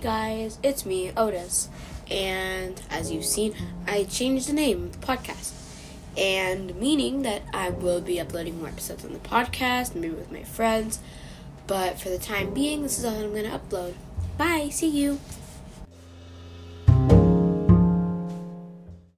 Guys, it's me, Otis. And as you've seen, I changed the name of the podcast. And meaning that I will be uploading more episodes on the podcast, maybe with my friends. But for the time being, this is all that I'm going to upload. Bye, see you.